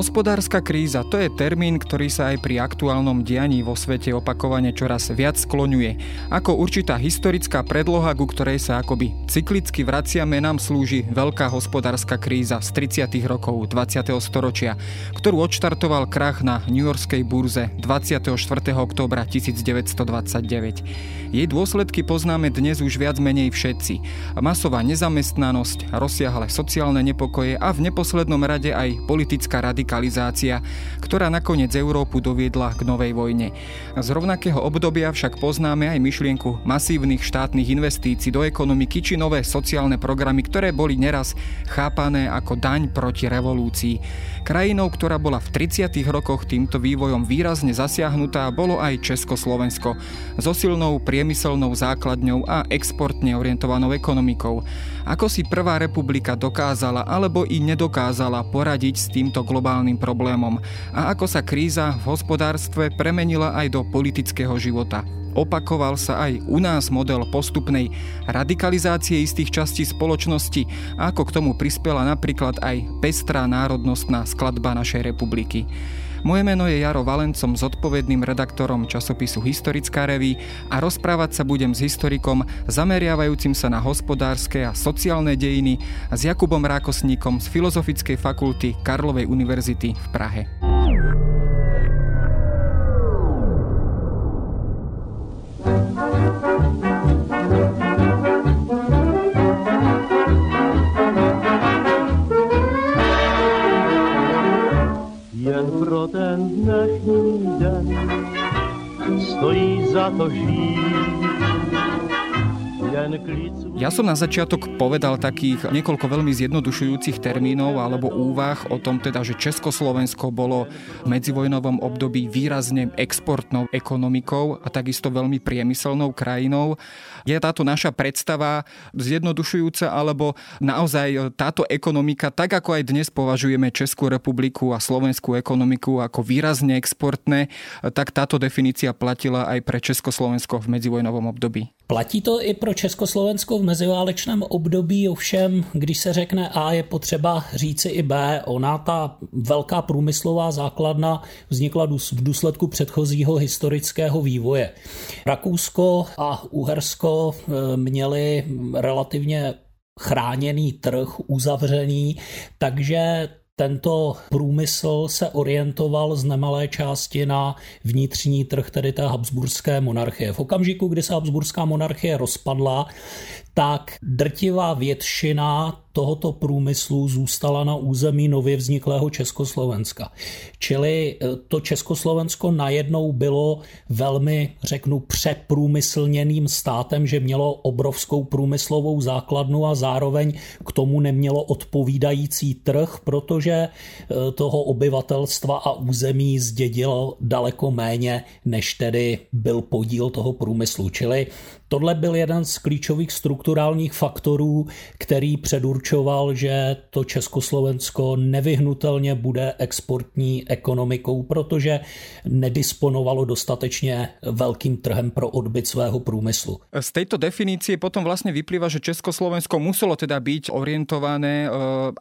Hospodárska kríza to je termín, ktorý sa aj pri aktuálnom dianí vo svete opakovane čoraz viac skloňuje. Ako určitá historická predloha, ku ktorej sa akoby cyklicky vraciame, nám slúži veľká hospodárska kríza z 30. rokov 20. storočia, ktorú odštartoval krach na New Yorkskej burze 24. októbra 1929. Jej dôsledky poznáme dnes už viac menej všetci. Masová nezamestnanosť, rozsiahle sociálne nepokoje a v neposlednom rade aj politická rada radikalizácia, ktorá nakoniec Európu doviedla k novej vojne. Z rovnakého obdobia však poznáme aj myšlienku masívnych štátnych investícií do ekonomiky či nové sociálne programy, ktoré boli neraz chápané ako daň proti revolúcii. Krajinou, ktorá bola v 30. rokoch týmto vývojom výrazne zasiahnutá, bolo aj Československo so silnou priemyselnou základňou a exportne orientovanou ekonomikou. Ako si Prvá republika dokázala alebo i nedokázala poradiť s týmto globálnym problémom a ako sa kríza v hospodárstve premenila aj do politického života. Opakoval sa aj u nás model postupnej radikalizácie istých častí spoločnosti a ako k tomu prispela napríklad aj pestrá národnostná skladba našej republiky. Moje meno je Jaro Valencom, zodpovedným redaktorom časopisu Historická reví a rozprávať sa budem s historikom zameriavajúcim sa na hospodárske a sociálne dejiny a s Jakubom Rákosníkom z Filozofickej fakulty Karlovej univerzity v Prahe. Pro ten dnešní den stojí za to žít. Ja som na začiatok povedal takých niekoľko veľmi zjednodušujúcich termínov alebo úvah o tom teda, že Československo bolo v medzivojnovom období výrazne exportnou ekonomikou a takisto veľmi priemyselnou krajinou. Je táto naša predstava zjednodušujúca alebo naozaj táto ekonomika, tak ako aj dnes považujeme Českú republiku a slovenskú ekonomiku ako výrazne exportné, tak táto definícia platila aj pre Československo v medzivojnovom období. Platí to i pro Československo v meziválečném období, ovšem, když se řekne A, je potřeba říci i B. Ona, ta velká průmyslová základna, vznikla v důsledku předchozího historického vývoje. Rakousko a Uhersko e, měli relativně chráněný trh, uzavřený, takže tento průmysl se orientoval z nemalé části na vnitřní trh, tedy té Habsburské monarchie. V okamžiku, kdy se Habsburská monarchie rozpadla, tak drtivá většina tohoto průmyslu zůstala na území nově vzniklého Československa. Čili e, to Československo najednou bylo velmi, řeknu, přeprůmyslněným státem, že mělo obrovskou průmyslovou základnu a zároveň k tomu nemělo odpovídající trh, protože e, toho obyvatelstva a území zdědilo daleko méně, než tedy byl podíl toho průmyslu. Čili Tohle byl jeden z klíčových strukturálních faktorů, který předurčoval, že to Československo nevyhnutelně bude exportní ekonomikou, protože nedisponovalo dostatečně velkým trhem pro odbyt svého průmyslu. Z této definice potom vlastně vyplývá, že Československo muselo teda být orientované eh,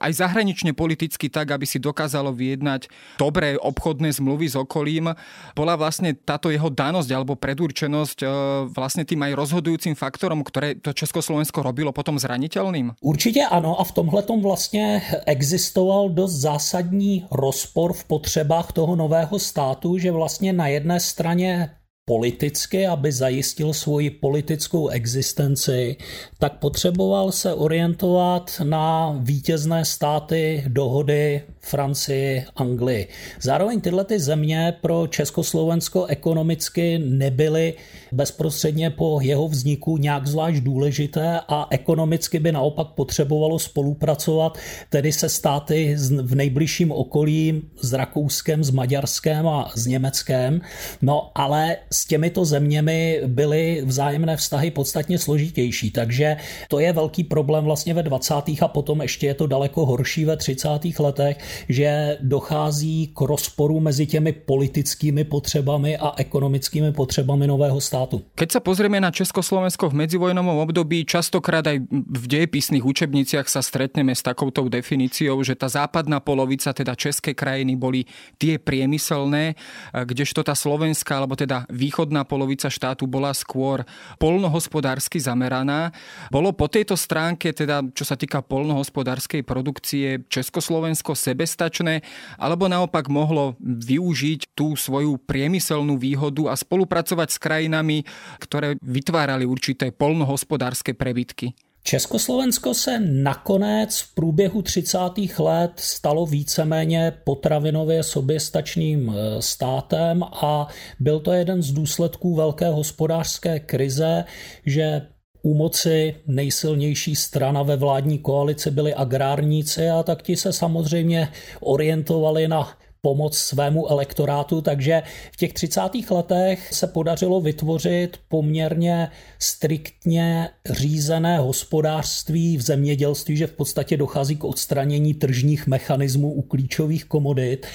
aj zahraničně politicky tak, aby si dokázalo vyjednať dobré obchodné zmluvy s okolím. Bola vlastně tato jeho danosť alebo predurčenosť eh, vlastně tým aj rozhodujúcim faktorom, ktoré to Československo robilo potom zraniteľným? Určitě ano a v tomhle vlastně existoval dost zásadní rozpor v potřebách toho nového státu, že vlastně na jedné straně politicky, aby zajistil svoji politickou existenci, tak potřeboval se orientovat na vítězné státy dohody Francii, Anglii. Zároveň tyhle ty země pro Československo ekonomicky nebyly bezprostředně po jeho vzniku nějak zvlášť důležité a ekonomicky by naopak potřebovalo spolupracovat tedy se státy v nejbližším okolí s Rakouskem, s Maďarskem a s Německem. No ale s těmito zeměmi byly vzájemné vztahy podstatně složitější, takže to je velký problém vlastně ve 20. a potom ještě je to daleko horší ve 30. letech, že dochází k rozporu mezi těmi politickými potřebami a ekonomickými potřebami nového státu. Keď sa pozrieme na Československo v medzivojnovom období, častokrát aj v dejepisných učebniciach sa stretneme s takouto definíciou, že tá západná polovica, teda české krajiny, boli tie priemyselné, kdežto tá slovenská, alebo teda východná polovica štátu bola skôr polnohospodársky zameraná. Bolo po tejto stránke, teda čo sa týka polnohospodárskej produkcie, Československo sebestačné, alebo naopak mohlo využiť tú svoju priemyselnú výhodu a spolupracovať s krajinami, ktoré vytvárali určité polnohospodárske prebytky? Československo se nakonec v průběhu 30. let stalo víceméně potravinově soběstačným e, státem a byl to jeden z důsledků velké hospodářské krize, že u moci nejsilnější strana ve vládní koalici byli agrárníci a tak ti se samozřejmě orientovali na pomoc svému elektorátu, takže v těch 30. letech se podařilo vytvořit poměrně striktně řízené hospodářství v zemědělství, že v podstatě dochází k odstranění tržních mechanismů u klíčových komodit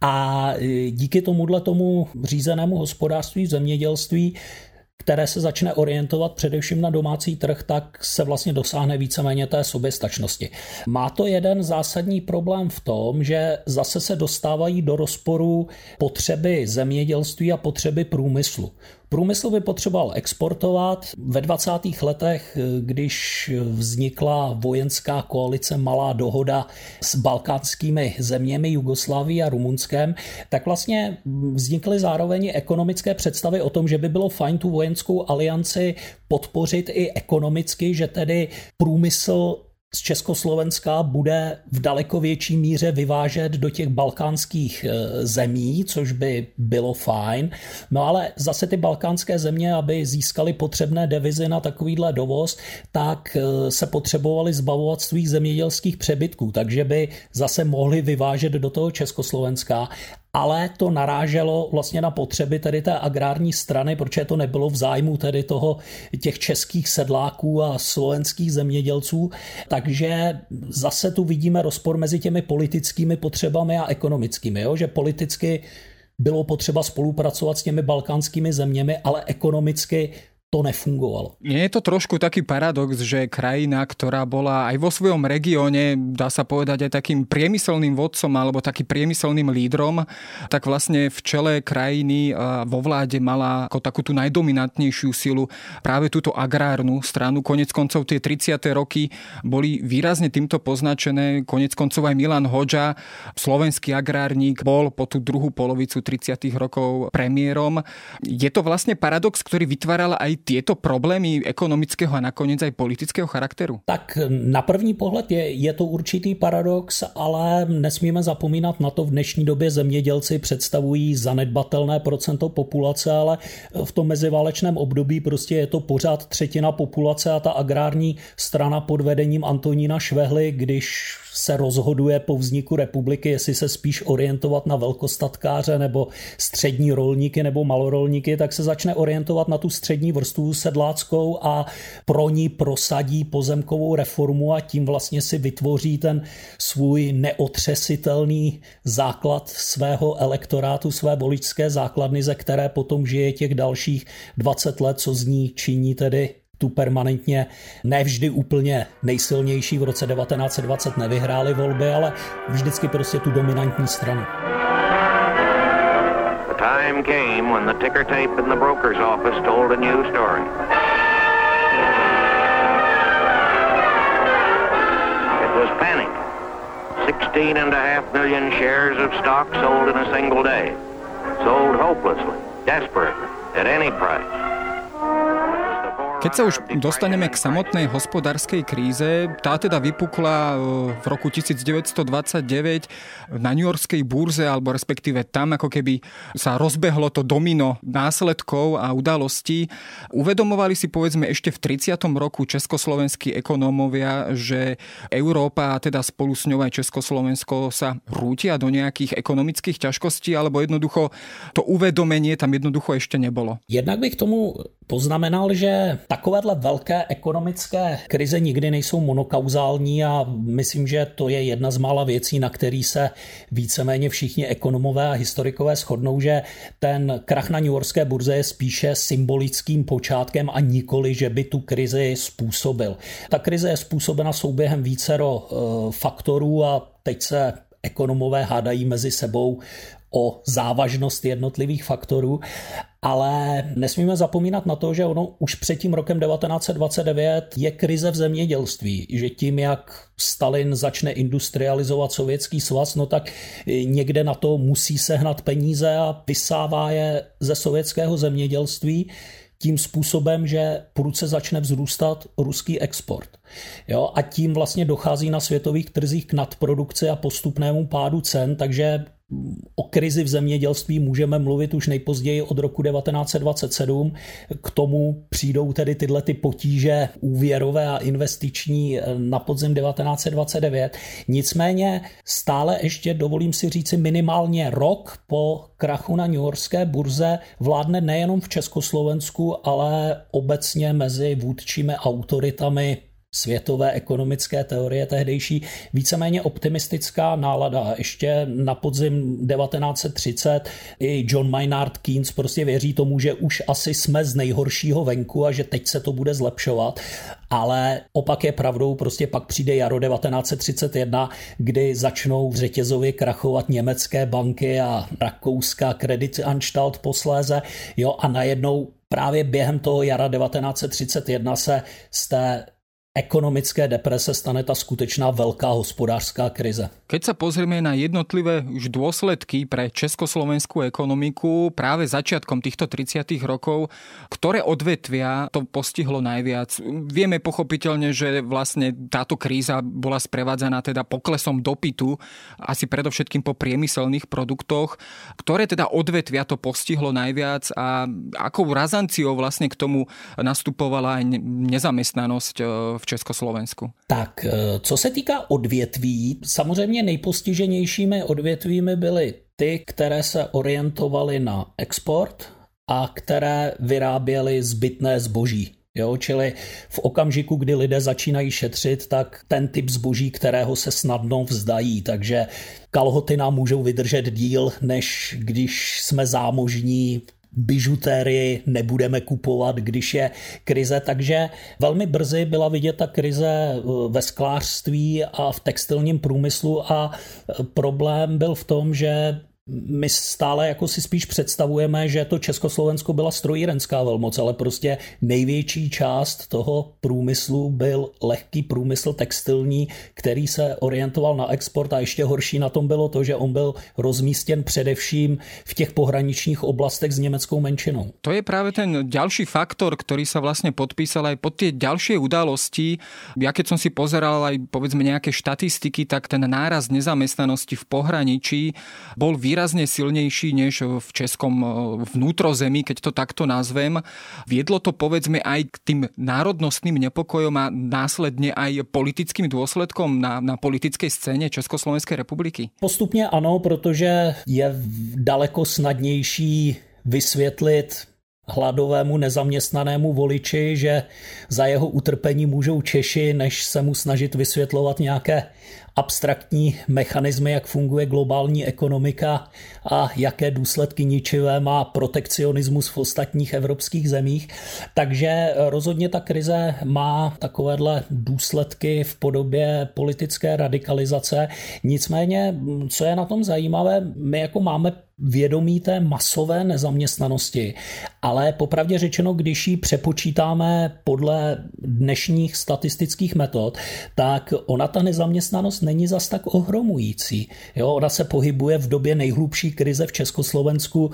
a díky tomuhle tomu řízenému hospodářství v zemědělství které se začne orientovat především na domácí trh, tak se vlastně dosáhne víceméně té soběstačnosti. Má to jeden zásadní problém v tom, že zase se dostávají do rozporu potřeby zemědělství a potřeby průmyslu. Průmysl by potřeboval exportovat. Ve 20. letech, když vznikla vojenská koalice Malá dohoda s balkánskými zeměmi Jugoslávií a Rumunskem, tak vlastně vznikly zároveň ekonomické představy o tom, že by bylo fajn tu vojenskou alianci podpořit i ekonomicky, že tedy průmysl z Československa bude v daleko větší míře vyvážet do těch balkánských e, zemí, což by bylo fajn. No ale zase ty balkánské země, aby získali potřebné devizy na takovýhle dovoz, tak e, se potřebovali zbavovat svých zemědělských přebytků, takže by zase mohli vyvážet do toho Československa ale to naráželo vlastně na potřeby tedy té agrární strany, protože to nebylo v zájmu tedy toho těch českých sedláků a slovenských zemědělců. Takže zase tu vidíme rozpor mezi těmi politickými potřebami a ekonomickými, jo? že politicky bylo potřeba spolupracovat s těmi balkánskými zeměmi, ale ekonomicky to nefungovalo. Nie je to trošku taký paradox, že krajina, ktorá bola aj vo svojom regióne, dá sa povedať aj takým priemyselným vodcom alebo takým priemyselným lídrom, tak vlastne v čele krajiny vo vláde mala ako takú tú najdominantnejšiu silu práve túto agrárnu stranu. Konec koncov tie 30. roky boli výrazne týmto poznačené. Konec koncov aj Milan Hoďa, slovenský agrárník, bol po tú druhú polovicu 30. rokov premiérom. Je to vlastne paradox, ktorý vytváral aj tieto problémy ekonomického a nakonec aj politického charakteru? Tak na první pohled je, je to určitý paradox, ale nesmíme zapomínat na to, v dnešní době zemědělci představují zanedbatelné procento populace, ale v tom meziválečném období prostě je to pořád třetina populace a ta agrární strana pod vedením Antonína Švehly, když se rozhoduje po vzniku republiky, jestli se spíš orientovat na velkostatkáře nebo střední rolníky nebo malorolníky, tak se začne orientovat na tu střední vrstvu sedláckou a pro ní prosadí pozemkovou reformu a tím vlastně si vytvoří ten svůj neotřesitelný základ svého elektorátu, své voličské základny, ze které potom žije těch dalších 20 let, co z ní činí tedy tu permanentně nevždy úplně nejsilnější. V roce 1920 nevyhráli volby, ale vždycky prostě tu dominantní stranu. Time came when the ticker tape in the broker's office told a new story. It was panic. 16 and a half million shares of stock sold in a single day. Sold hopelessly, desperately, at any price. Keď sa už dostaneme k samotnej hospodárskej kríze, tá teda vypukla e, v roku 1929 na New Yorkskej burze, alebo respektíve tam ako keby sa rozbehlo to domino následkov a udalostí. Uvedomovali si povedzme ešte v 30. roku československí ekonómovia, že Európa a teda spolu s ňou aj Československo sa rútia do nejakých ekonomických ťažkostí, alebo jednoducho to uvedomenie tam jednoducho ešte nebolo. Jednak bych tomu poznamenal, že takovéhle velké ekonomické krize nikdy nejsou monokauzální a myslím, že to je jedna z mála věcí, na který se víceméně všichni ekonomové a historikové shodnou, že ten krach na New Yorkské burze je spíše symbolickým počátkem a nikoli, že by tu krizi způsobil. Ta krize je způsobena souběhem vícero eh, faktorů a teď se ekonomové hádají mezi sebou o závažnost jednotlivých faktorů, ale nesmíme zapomínat na to, že ono už před tím rokem 1929 je krize v zemědělství, že tím, jak Stalin začne industrializovat sovětský svaz, no tak někde na to musí sehnat peníze a vysává je ze sovětského zemědělství tím způsobem, že prudce začne vzrůstat ruský export. Jo, a tím vlastně dochází na světových trzích k nadprodukci a postupnému pádu cen, takže O krizi v zemědělství můžeme mluvit už nejpozději od roku 1927. K tomu přijdou tedy tyhle ty potíže úvěrové a investiční na podzim 1929. Nicméně stále ještě, dovolím si říci, minimálně rok po krachu na New Yorkské burze vládne nejenom v Československu, ale obecně mezi vůdčími autoritami světové ekonomické teorie tehdejší víceméně optimistická nálada. Ještě na podzim 1930 i John Maynard Keynes prostě věří tomu, že už asi jsme z nejhoršího venku a že teď se to bude zlepšovat. Ale opak je pravdou, prostě pak přijde jaro 1931, kdy začnou řetězově krachovat německé banky a rakouská Kreditanstalt posléze, jo, a najednou právě během toho jara 1931 se z té ekonomické deprese stane ta skutečná veľká hospodářská krize. Keď sa pozrieme na jednotlivé už dôsledky pre československú ekonomiku práve začiatkom týchto 30. rokov, ktoré odvetvia to postihlo najviac? Vieme pochopiteľne, že vlastne táto kríza bola sprevádzaná teda poklesom dopytu, asi predovšetkým po priemyselných produktoch. Ktoré teda odvetvia to postihlo najviac a akou razanciou vlastne k tomu nastupovala aj nezamestnanosť v Československu? Tak, e, co se týká odvětví, samozřejmě nejpostiženějšími odvětvími byly ty, které se orientovaly na export a které vyráběly zbytné zboží. Jo, čili v okamžiku, kdy lidé začínají šetřit, tak ten typ zboží, kterého se snadno vzdají. Takže kalhoty nám můžou vydržet díl, než když jsme zámožní bižutérii nebudeme kupovat, když je krize. Takže velmi brzy byla vidět ta krize eh, ve sklářství a v textilním průmyslu a eh, problém byl v tom, že my stále jako si spíš představujeme, že to Československo byla strojírenská velmoc, ale prostě největší část toho průmyslu byl lehký průmysl textilní, který se orientoval na export a ještě horší na tom bylo to, že on byl rozmístěn především v těch pohraničních oblastech s německou menšinou. To je právě ten další faktor, který se vlastně podpísal aj pod tie ďalšie udalosti. Ja keď som si pozeral aj povedzme nejaké štatistiky, tak ten náraz nezamestnanosti v pohraničí bol výrazný výrazne silnejší než v českom e, vnútrozemí, keď to takto nazvem. Viedlo to povedzme aj k tým národnostným nepokojom a následne aj politickým dôsledkom na, na politickej scéně Československej republiky? Postupně ano, protože je daleko snadnější vysvětlit hladovému nezaměstnanému voliči, že za jeho utrpení můžou Češi, než se mu snažit vysvětlovat nějaké abstraktní mechanismy, jak funguje globální ekonomika a jaké důsledky ničivé má protekcionismus v ostatních evropských zemích. Takže rozhodně ta krize má takovéhle důsledky v podobě politické radikalizace. Nicméně, co je na tom zajímavé, my jako máme vědomí té masové nezaměstnanosti, ale popravdě řečeno, když ji přepočítáme podle dnešních statistických metod, tak ona ta nezaměstnanost není zas tak ohromující. Jo, ona se pohybuje v době nejhlubší krize v Československu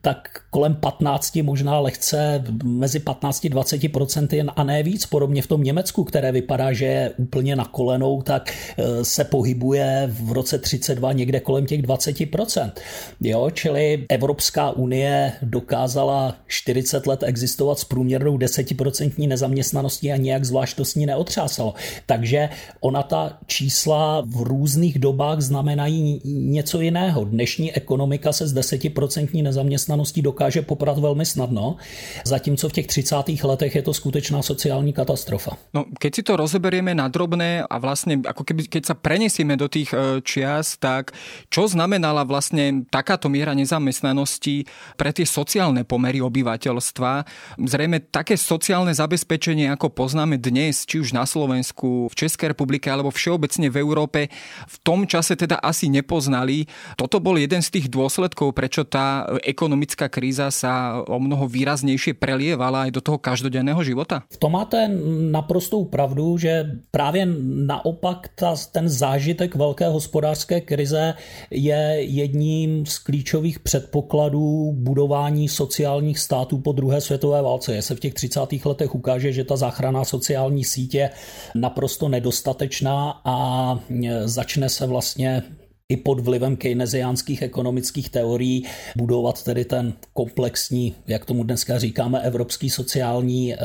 tak kolem 15, možná lehce mezi 15-20% a ne víc. Podobně v tom Německu, které vypadá, že je úplně na kolenou, tak e, se pohybuje v roce 32 někde kolem těch 20%. Jo, čili Evropská unie dokázala 40 let existovat s průměrnou 10% nezaměstnaností a nějak zvlášť to s ní neotřásalo. Takže ona ta čísla v různých dobách znamenají něco jiného. Dnešní ekonomika se s 10% nezaměstnaností dokáže poprat velmi snadno, zatímco v těch 30. letech je to skutečná sociální katastrofa. No, keď si to rozeberieme na drobné a vlastne ako keby, keď sa prenesieme do tých e, čias, tak čo znamenala vlastne takáto miera nezamestnanosti pre tie sociálne pomery obyvateľstva? Zrejme také sociálne zabezpečenie, ako poznáme dnes, či už na Slovensku, v Českej republike alebo všeobecne v Európe, v tom čase teda asi nepoznali. Toto bol jeden z tých dôsledkov, prečo tá ekonomická kríza sa o mnoho výraznejšie prelievala aj do toho každodenného života? V tom máte naprostou pravdu, že právě naopak ta, ten zážitek velké hospodářské krize je jedním z klíčových předpokladů budování sociálních států po druhé světové válce. Je se v těch 30. letech ukáže, že ta záchranná sociální sítě naprosto nedostatečná a začne se vlastně i pod vlivem keynesiánských ekonomických teorií budovat tedy ten komplexní, jak tomu dneska říkáme, evropský sociální e,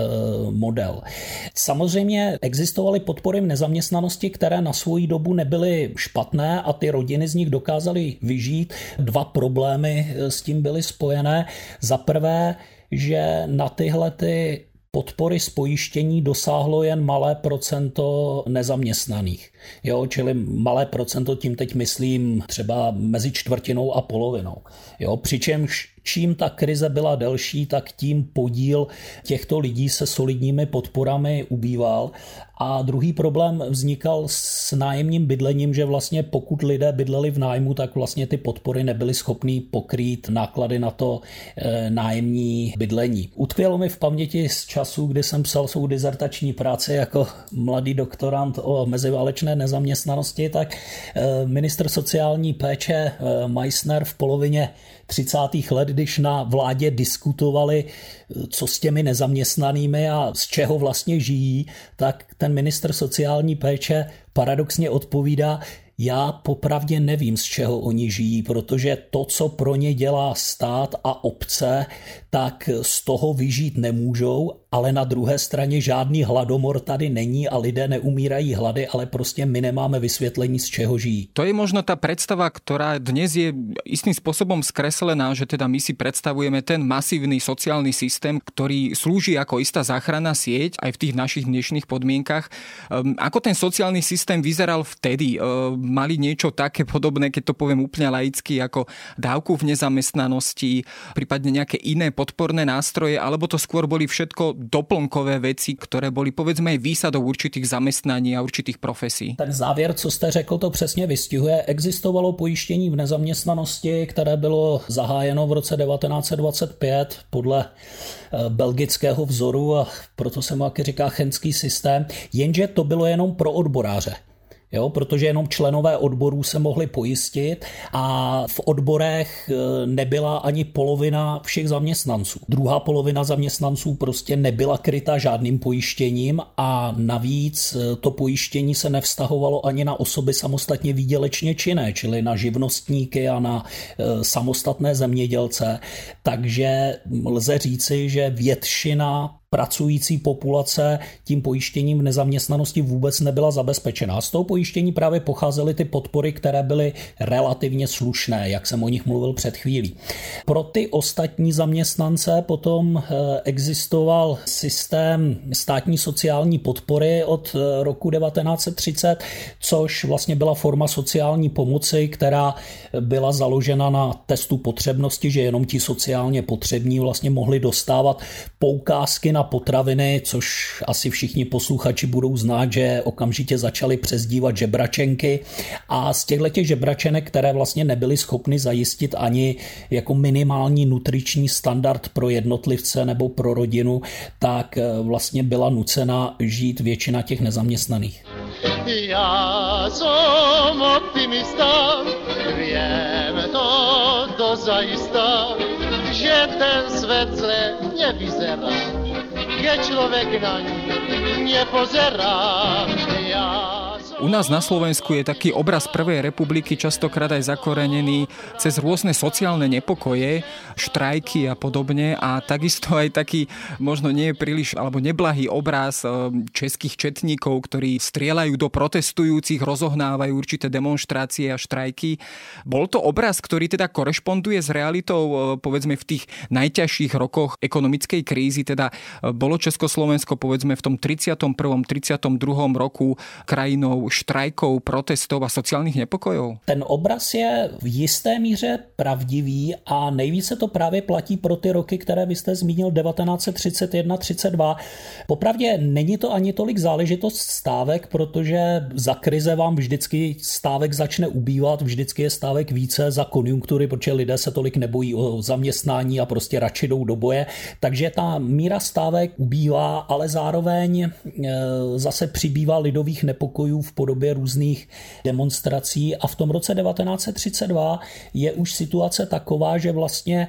model. Samozřejmě existovaly podpory v nezaměstnanosti, které na svou dobu nebyly špatné a ty rodiny z nich dokázaly vyžít. Dva problémy eh, s tím byly spojené. Za prvé, že na tyhle ty podpory z pojištění dosáhlo jen malé procento nezaměstnaných. Jo, čili malé procento, tím teď myslím třeba mezi čtvrtinou a polovinou. Jo, přičemž čím ta krize byla delší, tak tím podíl těchto lidí se solidními podporami ubýval. A druhý problém vznikal s nájemním bydlením, že vlastně pokud lidé bydleli v nájmu, tak vlastně ty podpory nebyly schopný pokrýt náklady na to e, nájemní bydlení. Utkvělo mi v paměti z času, kdy jsem psal svou dizertační práci jako mladý doktorant o meziválečné nezaměstnanosti, tak e, minister sociální péče e, Meissner v polovině 30. let, když na vládě diskutovali, co s těmi nezaměstnanými a z čeho vlastně žijí, tak ten minister sociální péče paradoxně odpovídá, já popravdě nevím, z čeho oni žijí, protože to, co pro ně dělá stát a obce, tak z toho vyžít nemůžou, ale na druhé straně žádný hladomor tady není a lidé neumírají hlady, ale prostě my nemáme vysvětlení, z čeho žijí. To je možno ta představa, která dnes je istým způsobem zkreslená, že teda my si představujeme ten masívny sociální systém, který slouží jako istá záchranná sieť aj v tých našich dnešných podmienkach. Um, ako ten sociálny systém vyzeral vtedy? Mali niečo také podobné, keď to poviem úplne laicky, ako dávku v nezamestnanosti, prípadne nejaké iné podporné nástroje, alebo to skôr boli všetko doplnkové veci, které boli povedzme aj výsadou určitých zaměstnání a určitých profesí. Ten závěr, co jste řekl, to přesně vystihuje. Existovalo pojištění v nezaměstnanosti, které bylo zahájeno v roce 1925 podle eh, belgického vzoru a proto se mu taky říká chenský systém, jenže to bylo jenom pro odboráře jo, protože jenom členové odborů se mohli pojistit a v odborech e, nebyla ani polovina všech zaměstnanců. Druhá polovina zaměstnanců prostě nebyla kryta žádným pojištěním a navíc e, to pojištění se nevztahovalo ani na osoby samostatně výdělečně činné, čili na živnostníky a na e, samostatné zemědělce. Takže lze říci, že většina pracující populace tím pojištěním v nezaměstnanosti vůbec nebyla zabezpečená. Z toho pojištění právě pocházely ty podpory, které byly relativně slušné, jak jsem o nich mluvil před chvílí. Pro ty ostatní zaměstnance potom eh, existoval systém státní sociální podpory od eh, roku 1930, což vlastně byla forma sociální pomoci, která byla založena na testu potřebnosti, že jenom ti sociálně potřební vlastně mohli dostávat poukázky na potraviny, což asi všichni posluchači budou znát, že okamžitě začali přezdívat žebračenky a z těchto těch žebračenek, které vlastně nebyly schopny zajistit ani jako minimální nutriční standard pro jednotlivce nebo pro rodinu, tak eh, vlastně byla nucena žít většina těch nezaměstnaných. Já jsem optimista, vím to dozajista, že ten svět zle nevyzerá, keď člověk na ní nepozerá. Já U nás na Slovensku je taký obraz Prvej republiky častokrát aj zakorenený cez rôzne sociálne nepokoje, štrajky a podobne a takisto aj taký možno nie je príliš alebo neblahý obraz eh, českých četníkov, ktorí strieľajú do protestujúcich, rozohnávajú určité demonstrácie a štrajky. Bol to obraz, ktorý teda korešponduje s realitou eh, povedzme v tých najťažších rokoch ekonomickej krízy, teda eh, bolo Československo povedzme v tom 31. 32. roku krajinou štrajkov, protestov a sociálních nepokojů? Ten obraz je v jisté míře pravdivý a nejvíce to právě platí pro ty roky, které vy jste zmínil 1931-32. Popravdě není to ani tolik záležitost stávek, protože za krize vám vždycky stávek začne ubývat, vždycky je stávek více za konjunktury, protože lidé se tolik nebojí o zaměstnání a prostě radši jdou do boje. Takže ta míra stávek ubývá, ale zároveň e, zase přibývá lidových nepokojů v podobě různých demonstrací a v tom roce 1932 je už situace taková, že vlastně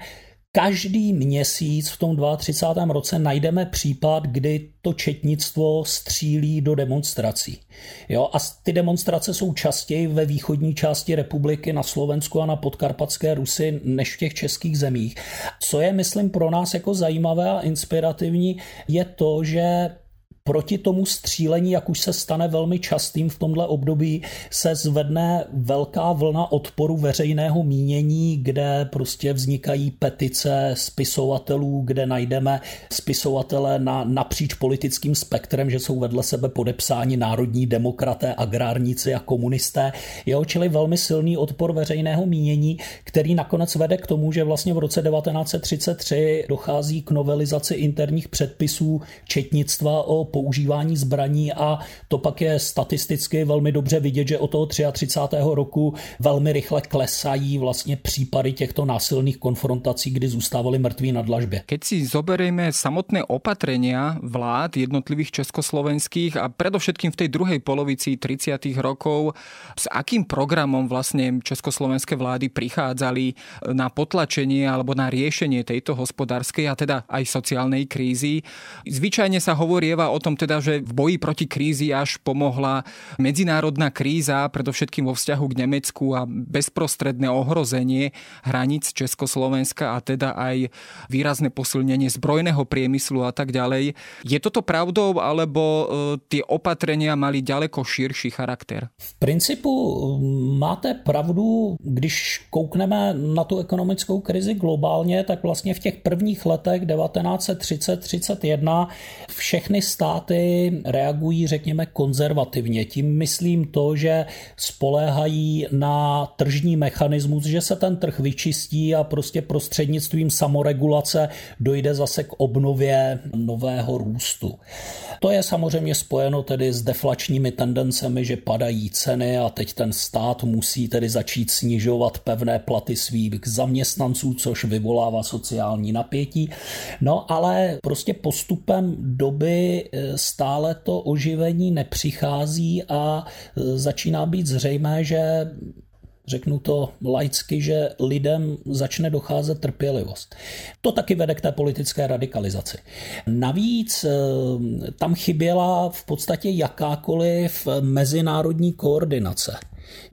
Každý měsíc v tom 32. roce najdeme případ, kdy to četnictvo střílí do demonstrací. Jo, a ty demonstrace jsou častěji ve východní části republiky na Slovensku a na podkarpatské Rusy než v těch českých zemích. Co je, myslím, pro nás jako zajímavé a inspirativní, je to, že Proti tomu střílení, jak už se stane velmi častým v tomhle období, se zvedne velká vlna odporu veřejného mínění, kde prostě vznikají petice spisovatelů, kde najdeme spisovatele na, napříč politickým spektrem, že jsou vedle sebe podepsáni národní demokraté, agrárníci a komunisté. Jo, čili velmi silný odpor veřejného mínění, který nakonec vede k tomu, že vlastně v roce 1933 dochází k novelizaci interních předpisů četnictva o používání zbraní a to pak je statisticky velmi dobře vidět, že od toho 33. roku velmi rychle klesají vlastně případy těchto násilných konfrontací, kdy zůstávali mrtví na dlažbě. Keď si zoberieme samotné opatrenia vlád jednotlivých československých a predovšetkým v tej druhej polovici 30. rokov, s akým programom vlastne československé vlády prichádzali na potlačenie alebo na riešenie tejto hospodárskej a teda aj sociálnej krízy. Zvyčajne sa hovorieva o tom teda, že v boji proti krízi až pomohla medzinárodná kríza, predovšetkým vo vzťahu k Nemecku a bezprostredné ohrozenie hraníc Československa a teda aj výrazné posilnenie zbrojného priemyslu a tak ďalej. Je toto pravdou, alebo e, tie opatrenia mali ďaleko širší charakter? V principu máte pravdu, když koukneme na tu ekonomickou krizi globálně, tak vlastně v těch prvních letech 1930-31 všechny státy státy reagují, řekněme, konzervativně. Tím myslím to, že spoléhají na tržní mechanismus, že se ten trh vyčistí a prostě prostřednictvím samoregulace dojde zase k obnově nového růstu. To je samozřejmě spojeno tedy s deflačními tendencemi, že padají ceny a teď ten stát musí tedy začít snižovat pevné platy svých zaměstnanců, což vyvolává sociální napětí. No ale prostě postupem doby stále to oživení nepřichází a e, začíná být zřejmé, že řeknu to laicky, že lidem začne docházet trpělivost. To taky vede k té politické radikalizaci. Navíc e, tam chyběla v podstatě jakákoliv mezinárodní koordinace.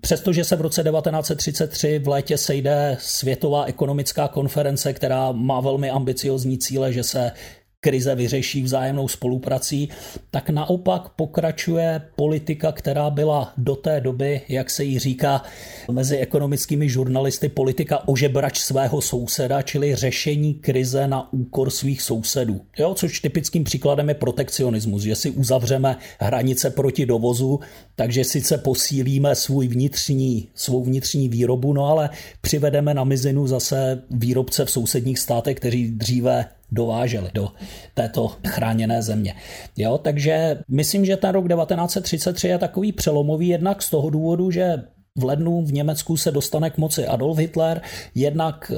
Přestože se v roce 1933 v létě sejde Světová ekonomická konference, která má velmi ambiciozní cíle, že se krize vyřeší vzájemnou spoluprací, tak naopak pokračuje politika, která byla do té doby, jak se jí říká mezi ekonomickými žurnalisty, politika ožebrač svého souseda, čili řešení krize na úkor svých sousedů. Jo, což typickým příkladem je protekcionismus, že si uzavřeme hranice proti dovozu, takže sice posílíme svůj vnitřní, svou vnitřní výrobu, no ale přivedeme na mizinu zase výrobce v sousedních státech, kteří dříve dováželi do této chráněné země. Jo, takže myslím, že ten rok 1933 je takový přelomový jednak z toho důvodu, že v lednu v Německu se dostane k moci Adolf Hitler, jednak e,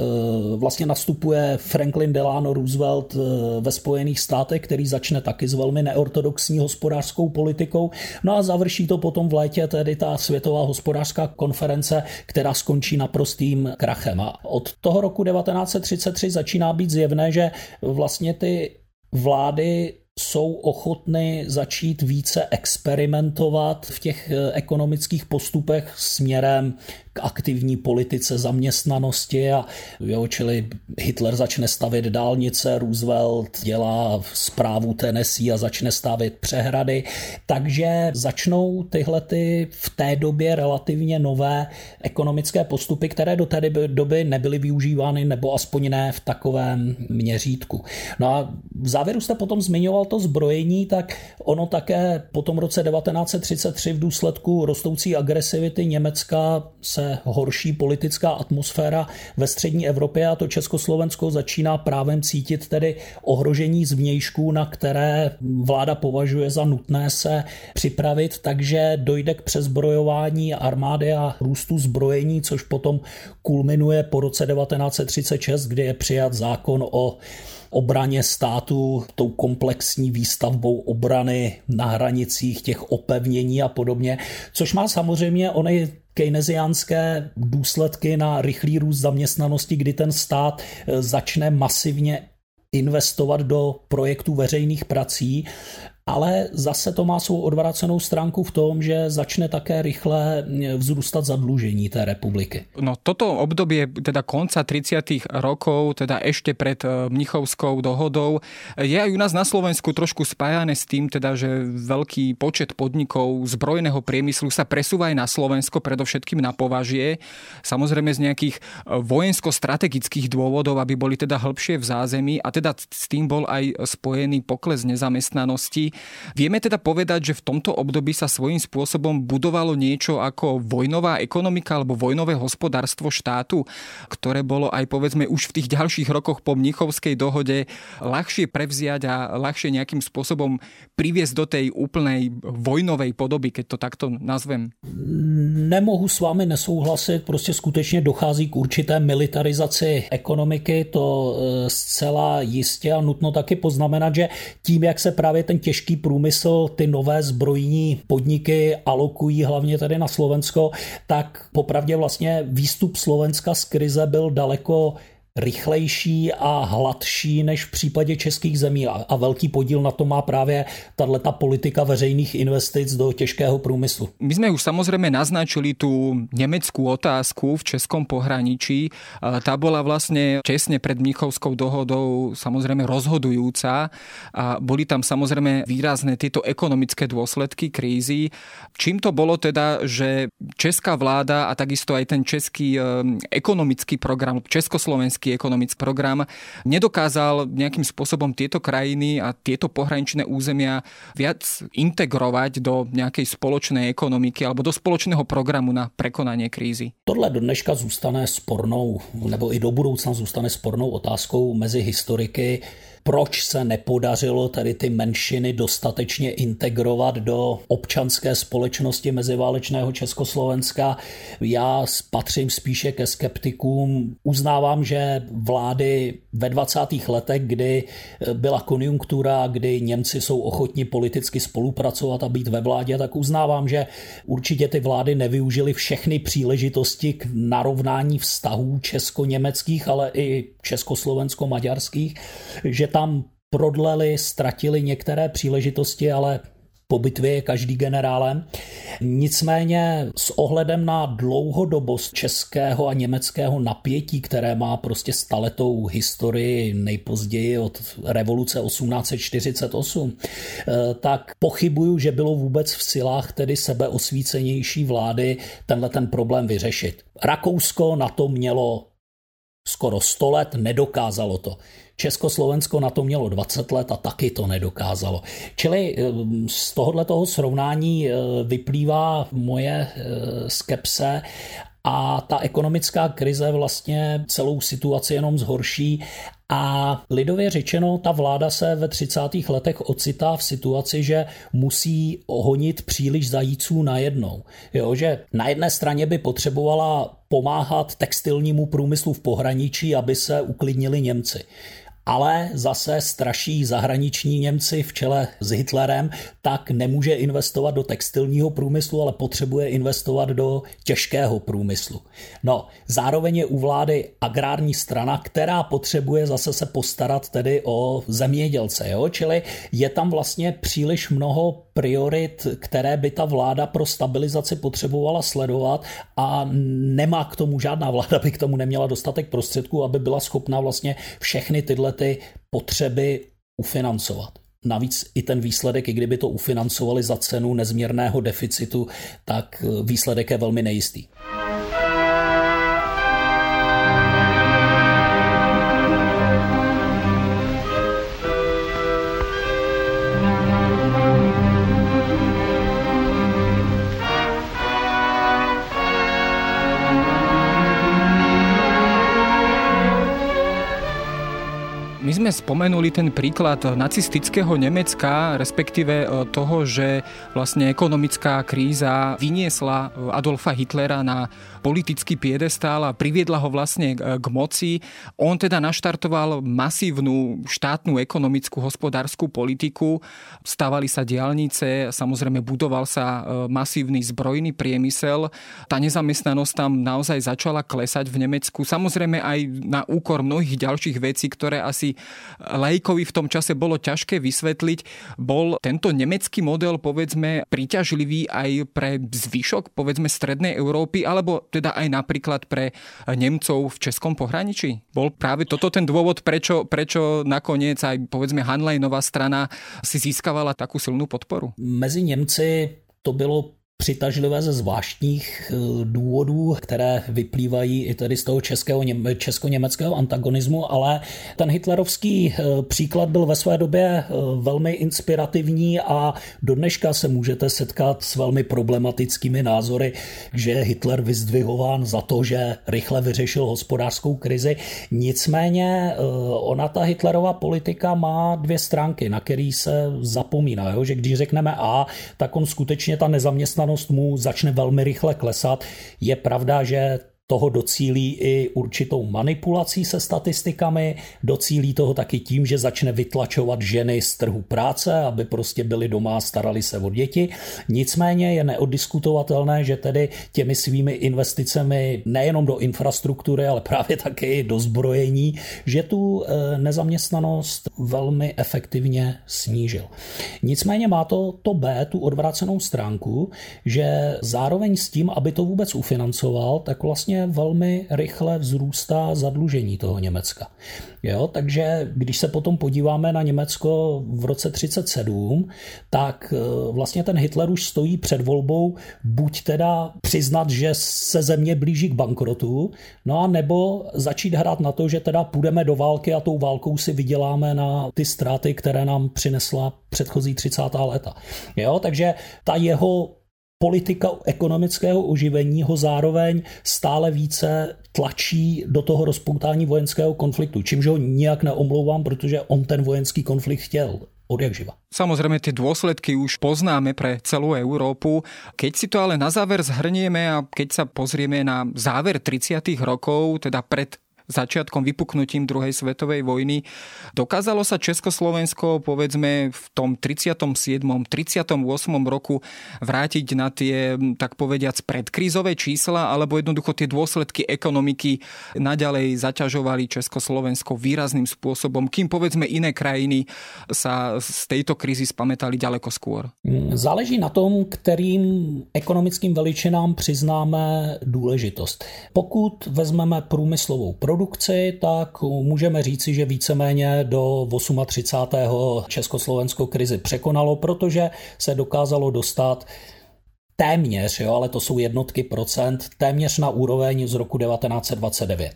vlastně nastupuje Franklin Delano Roosevelt e, ve Spojených státech, který začne taky s velmi neortodoxní hospodářskou politikou. No a završí to potom v létě tedy ta světová hospodářská konference, která skončí naprostým krachem. A od toho roku 1933 začíná být zjevné, že vlastně ty vlády jsou ochotny začít více experimentovat v těch eh, ekonomických postupech směrem k aktivní politice zaměstnanosti a jo, čili Hitler začne stavět dálnice, Roosevelt dělá zprávu Tennessee a začne stavět přehrady, takže začnou tyhle ty v té době relativně nové ekonomické postupy, které do té doby nebyly využívány nebo aspoň ne v takovém měřítku. No a v závěru jste potom zmiňoval to zbrojení, tak ono také po tom roce 1933 v důsledku rostoucí agresivity Německa se horší politická atmosféra ve střední Evropě a to Československo začíná právem cítit tedy ohrožení zvnějšků, na které vláda považuje za nutné se připravit, takže dojde k přezbrojování armády a růstu zbrojení, což potom kulminuje po roce 1936, kdy je přijat zákon o obraně státu, tou komplexní výstavbou obrany na hranicích těch opevnění a podobně, což má samozřejmě ony keynesiánské důsledky na rychlý růst zaměstnanosti, kdy ten stát eh, začne masivně investovat do projektů veřejných prací ale zase to má svou odvracenou stránku v tom, že začne také rychle vzrůstat zadlužení té republiky. No toto obdobie teda konca 30. rokov, teda ešte pred eh, Mnichovskou dohodou, je aj u nás na Slovensku trošku spájané s tým, teda, že veľký počet podnikov zbrojného priemyslu sa presúva aj na Slovensko, predovšetkým na považie. Samozrejme z nejakých eh, vojensko-strategických dôvodov, aby boli teda hĺbšie v zázemí a teda s tým bol aj spojený pokles nezamestnanosti. Vieme teda povedať, že v tomto období sa svojím spôsobom budovalo niečo ako vojnová ekonomika alebo vojnové hospodárstvo štátu, ktoré bolo aj povedzme už v tých ďalších rokoch po Mnichovskej dohode ľahšie prevziať a ľahšie nejakým spôsobom priviesť do tej úplnej vojnovej podoby, keď to takto nazvem. Nemohu s vámi nesouhlasit, prostě skutečně dochází k určité militarizaci ekonomiky, to e, zcela jistě a nutno taky poznamenat, že tím, jak se právě ten těžký těžký průmysl ty nové zbrojní podniky alokují hlavně tady na Slovensko, tak popravdě vlastně výstup Slovenska z krize byl daleko rychlejší a hladší než v případě českých zemí a velký podíl na to má právě tato politika veřejných investic do těžkého průmyslu. My jsme už samozřejmě naznačili tu německou otázku v českom pohraničí. Ta byla vlastně čestně před Mnichovskou dohodou samozřejmě rozhodujúca a boli tam samozřejmě výrazné tyto ekonomické důsledky krízy. Čím to bylo teda, že česká vláda a takisto aj ten český ekonomický program, československý Európsky ekonomický program nedokázal nejakým spôsobom tieto krajiny a tieto pohraničné územia viac integrovať do nejakej spoločnej ekonomiky alebo do spoločného programu na prekonanie krízy. Tohle do dneška zůstane spornou, nebo i do budoucna zůstane spornou otázkou mezi historiky proč se nepodařilo tady ty menšiny dostatečně integrovat do občanské společnosti meziválečného Československa. Já patřím spíše ke skeptikům. Uznávám, že vlády ve 20. letech, kdy byla konjunktura, kdy Němci jsou ochotni politicky spolupracovat a být ve vládě, tak uznávám, že určitě ty vlády nevyužily všechny příležitosti k narovnání vztahů česko-německých, ale i československo-maďarských, že tam prodleli, ztratili některé příležitosti, ale po bitvě je každý generálem. Nicméně s ohledem na dlouhodobost českého a německého napětí, které má prostě staletou historii nejpozději od revoluce 1848, eh, tak pochybuju, že bylo vůbec v silách tedy sebeosvícenější vlády tenhle ten problém vyřešit. Rakousko na to mělo skoro 100 let, nedokázalo to. Československo na to mělo 20 let a taky to nedokázalo. Čili eh, z tohohle toho srovnání eh, vyplývá moje eh, skepse a ta ekonomická krize vlastně celou situaci jenom zhorší a lidově řečeno, ta vláda se ve 30. letech ocitá v situaci, že musí ohonit příliš zajíců najednou. Jo, že na jedné straně by potřebovala pomáhat textilnímu průmyslu v pohraničí, aby se uklidnili Němci ale zase straší zahraniční Němci v čele s Hitlerem, tak nemůže investovat do textilního průmyslu, ale potřebuje investovat do těžkého průmyslu. No, zároveň je u vlády agrární strana, která potřebuje zase se postarat tedy o zemědělce, jo? čili je tam vlastně příliš mnoho priorit, které by ta vláda pro stabilizaci potřebovala sledovat a nemá k tomu žádná vláda by k tomu neměla dostatek prostředků, aby byla schopna vlastně všechny tyhle ty potřeby ufinancovat. Navíc i ten výsledek, i kdyby to ufinancovali za cenu nezměrného deficitu, tak výsledek je velmi nejistý. Sme spomenuli ten príklad nacistického Nemecka, respektíve e, toho, že vlastne ekonomická kríza vyniesla e, Adolfa Hitlera na politický piedestál a priviedla ho vlastne e, k moci. On teda naštartoval masívnu štátnu ekonomickú hospodárskú politiku, stavali sa diálnice, samozrejme budoval sa masívny zbrojný priemysel. Tá nezamestnanosť tam naozaj začala klesať v Nemecku. Samozrejme aj na úkor mnohých ďalších vecí, ktoré asi lajkovi v tom čase bolo ťažké vysvetliť. Bol tento nemecký model, povedzme, príťažlivý aj pre zvyšok, povedzme, strednej Európy, alebo teda aj napríklad pre Nemcov v českom pohraničí? Bol práve toto ten dôvod, prečo, prečo nakoniec aj, povedzme, Hanleinová strana si získavala takú silnú podporu? Mezi Němci to bylo přitažlivé ze zvláštních eh, důvodů, které vyplývají i tedy z toho českého, česko-německého antagonismu, ale ten hitlerovský eh, příklad byl ve své době eh, velmi inspirativní a do dneška se můžete setkat s velmi problematickými názory, že je Hitler vyzdvihován za to, že rychle vyřešil hospodářskou krizi. Nicméně ona ta Hitlerová politika má dvě stránky, na který se zapomíná, jo? že když řekneme A, tak on skutečně ta nezaměstnanost zaměstnanost mu začne velmi rychle klesat. Je pravda, že toho docílí i určitou manipulací se statistikami, docílí toho taky tím, že začne vytlačovat ženy z trhu práce, aby prostě byly doma a starali se o děti. Nicméně je neoddiskutovatelné, že tedy těmi svými investicemi nejenom do infrastruktury, ale právě taky do zbrojení, že tu eh, nezaměstnanost velmi efektivně snížil. Nicméně má to to B, tu odvrácenou stránku, že zároveň s tím, aby to vůbec ufinancoval, tak vlastně velmi rychle vzrůstá zadlužení toho Německa. Jo, takže když se potom podíváme na Německo v roce 37, tak e, vlastně ten Hitler už stojí před volbou buď teda přiznat, že se země blíží k bankrotu, no a nebo začít hrát na to, že teda půjdeme do války a tou válkou si vyděláme na ty ztráty, které nám přinesla předchozí 30. léta. Jo, takže ta jeho politika ekonomického oživení ho zároveň stále více tlačí do toho rozpoutání vojenského konfliktu, čímž ho nijak neomlouvám, protože on ten vojenský konflikt chtěl odjak. Samozrejme, tie dôsledky už poznáme pre celú Európu. Keď si to ale na záver zhrnieme a keď sa pozrieme na záver 30. rokov, teda pred začiatkom vypuknutím druhej svetovej vojny. Dokázalo sa Československo povedzme v tom 37. 38. roku vrátiť na tie, tak povediac, predkrízové čísla, alebo jednoducho tie dôsledky ekonomiky naďalej zaťažovali Československo výrazným spôsobom, kým povedzme iné krajiny sa z tejto krízy spametali ďaleko skôr? Záleží na tom, kterým ekonomickým veličinám přiznáme důležitost. Pokud vezmeme průmyslovou produkci, produkci, tak můžeme říci, že víceméně do 38. Československou krizi překonalo, protože se dokázalo dostat téměř, jo, ale to jsou jednotky procent, téměř na úroveň z roku 1929.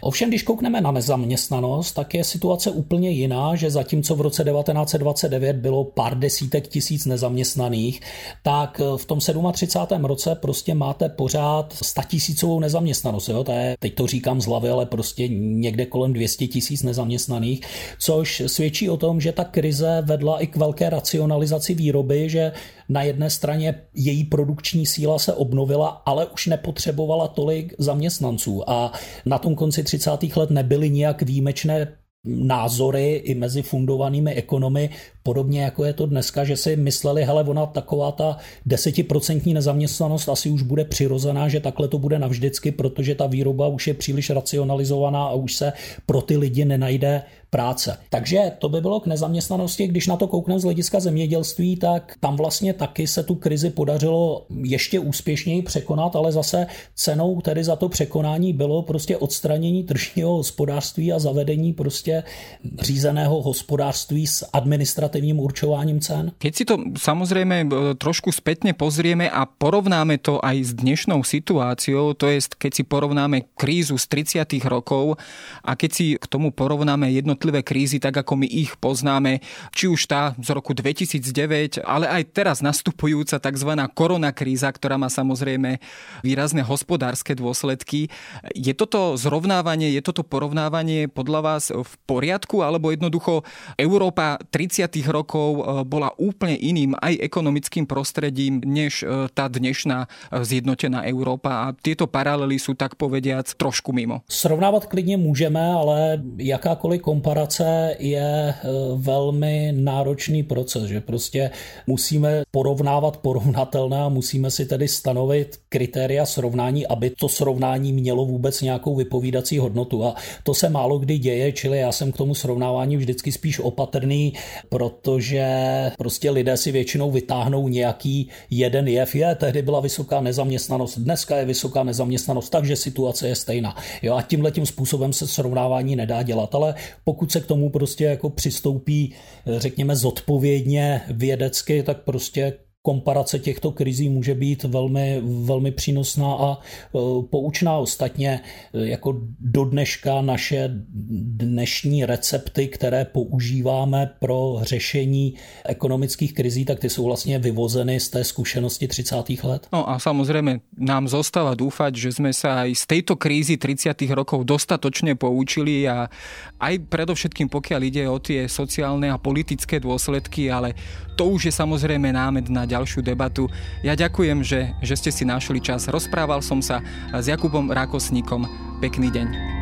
Ovšem, když koukneme na nezaměstnanost, tak je situace úplně jiná, že zatímco v roce 1929 bylo pár desítek tisíc nezaměstnaných, tak v tom 37. roce prostě máte pořád statisícovou nezaměstnanost. Jo? To je, teď to říkám z hlavy, ale prostě někde kolem 200 tisíc nezaměstnaných, což svědčí o tom, že ta krize vedla i k velké racionalizaci výroby, že na jedné straně její produkční síla se obnovila, ale už nepotřebovala tolik zaměstnanců a na tom konci 30. let nebyly nijak výjimečné názory i mezi fundovanými ekonomy, podobně jako je to dneska, že si mysleli, hele, ona taková ta desetiprocentní nezaměstnanost asi už bude přirozená, že takhle to bude navždycky, protože ta výroba už je příliš racionalizovaná a už se pro ty lidi nenajde práce. Takže to by bylo k nezaměstnanosti. Když na to koukneme z hlediska zemědělství, tak tam vlastně taky se tu krizi podařilo ještě úspěšněji překonat, ale zase cenou tedy za to překonání bylo prostě odstranění tržního hospodářství a zavedení prostě řízeného hospodářství s administrativním určováním cen. Keď si to samozrejme e, trošku spätne pozrieme a porovnáme to aj s dnešnou situáciou, to je keď si porovnáme krízu z 30. rokov a keď si k tomu porovnáme jednotlivé jednotlivé krízy, tak ako my ich poznáme, či už tá z roku 2009, ale aj teraz nastupujúca tzv. koronakríza, ktorá má samozrejme výrazné hospodárske dôsledky. Je toto zrovnávanie, je toto porovnávanie podľa vás v poriadku, alebo jednoducho Európa 30. rokov e, bola úplne iným aj ekonomickým prostredím, než e, tá dnešná e, zjednotená Európa a tieto paralely sú tak povediac trošku mimo. Srovnávat klidně můžeme, ale jakákoliv komparace je eh, velmi náročný proces, že prostě musíme porovnávat porovnatelné a musíme si tedy stanovit kritéria srovnání, aby to srovnání mělo vůbec nějakou vypovídací hodnotu. A to se málo kdy děje, čili já jsem k tomu srovnávání vždycky spíš opatrný, protože prostě lidé si většinou vytáhnou nějaký jeden jev. Je, tehdy byla vysoká nezaměstnanost, dneska je vysoká nezaměstnanost, takže situace je stejná. Jo, a tímhle tím způsobem se srovnávání nedá dělat, ale pokud se k tomu prostě jako přistoupí, řekněme, zodpovědně vědecky, tak prostě komparace těchto krizí může být velmi, velmi přínosná a e, poučná. Ostatně e, jako do dneška naše dnešní recepty, které používáme pro řešení ekonomických krizí, tak ty jsou vlastně vyvozeny z té zkušenosti 30. let. No a samozřejmě nám zostáva dúfať, že jsme se aj z této krízy 30. rokov dostatočne poučili a aj predovšetkým pokiaľ ide o tie sociálne a politické dôsledky, ale to už je samozrejme námed na ďalšiu debatu. Ja ďakujem, že, že ste si našli čas. Rozprával som sa s Jakubom Rákosníkom. Pekný deň.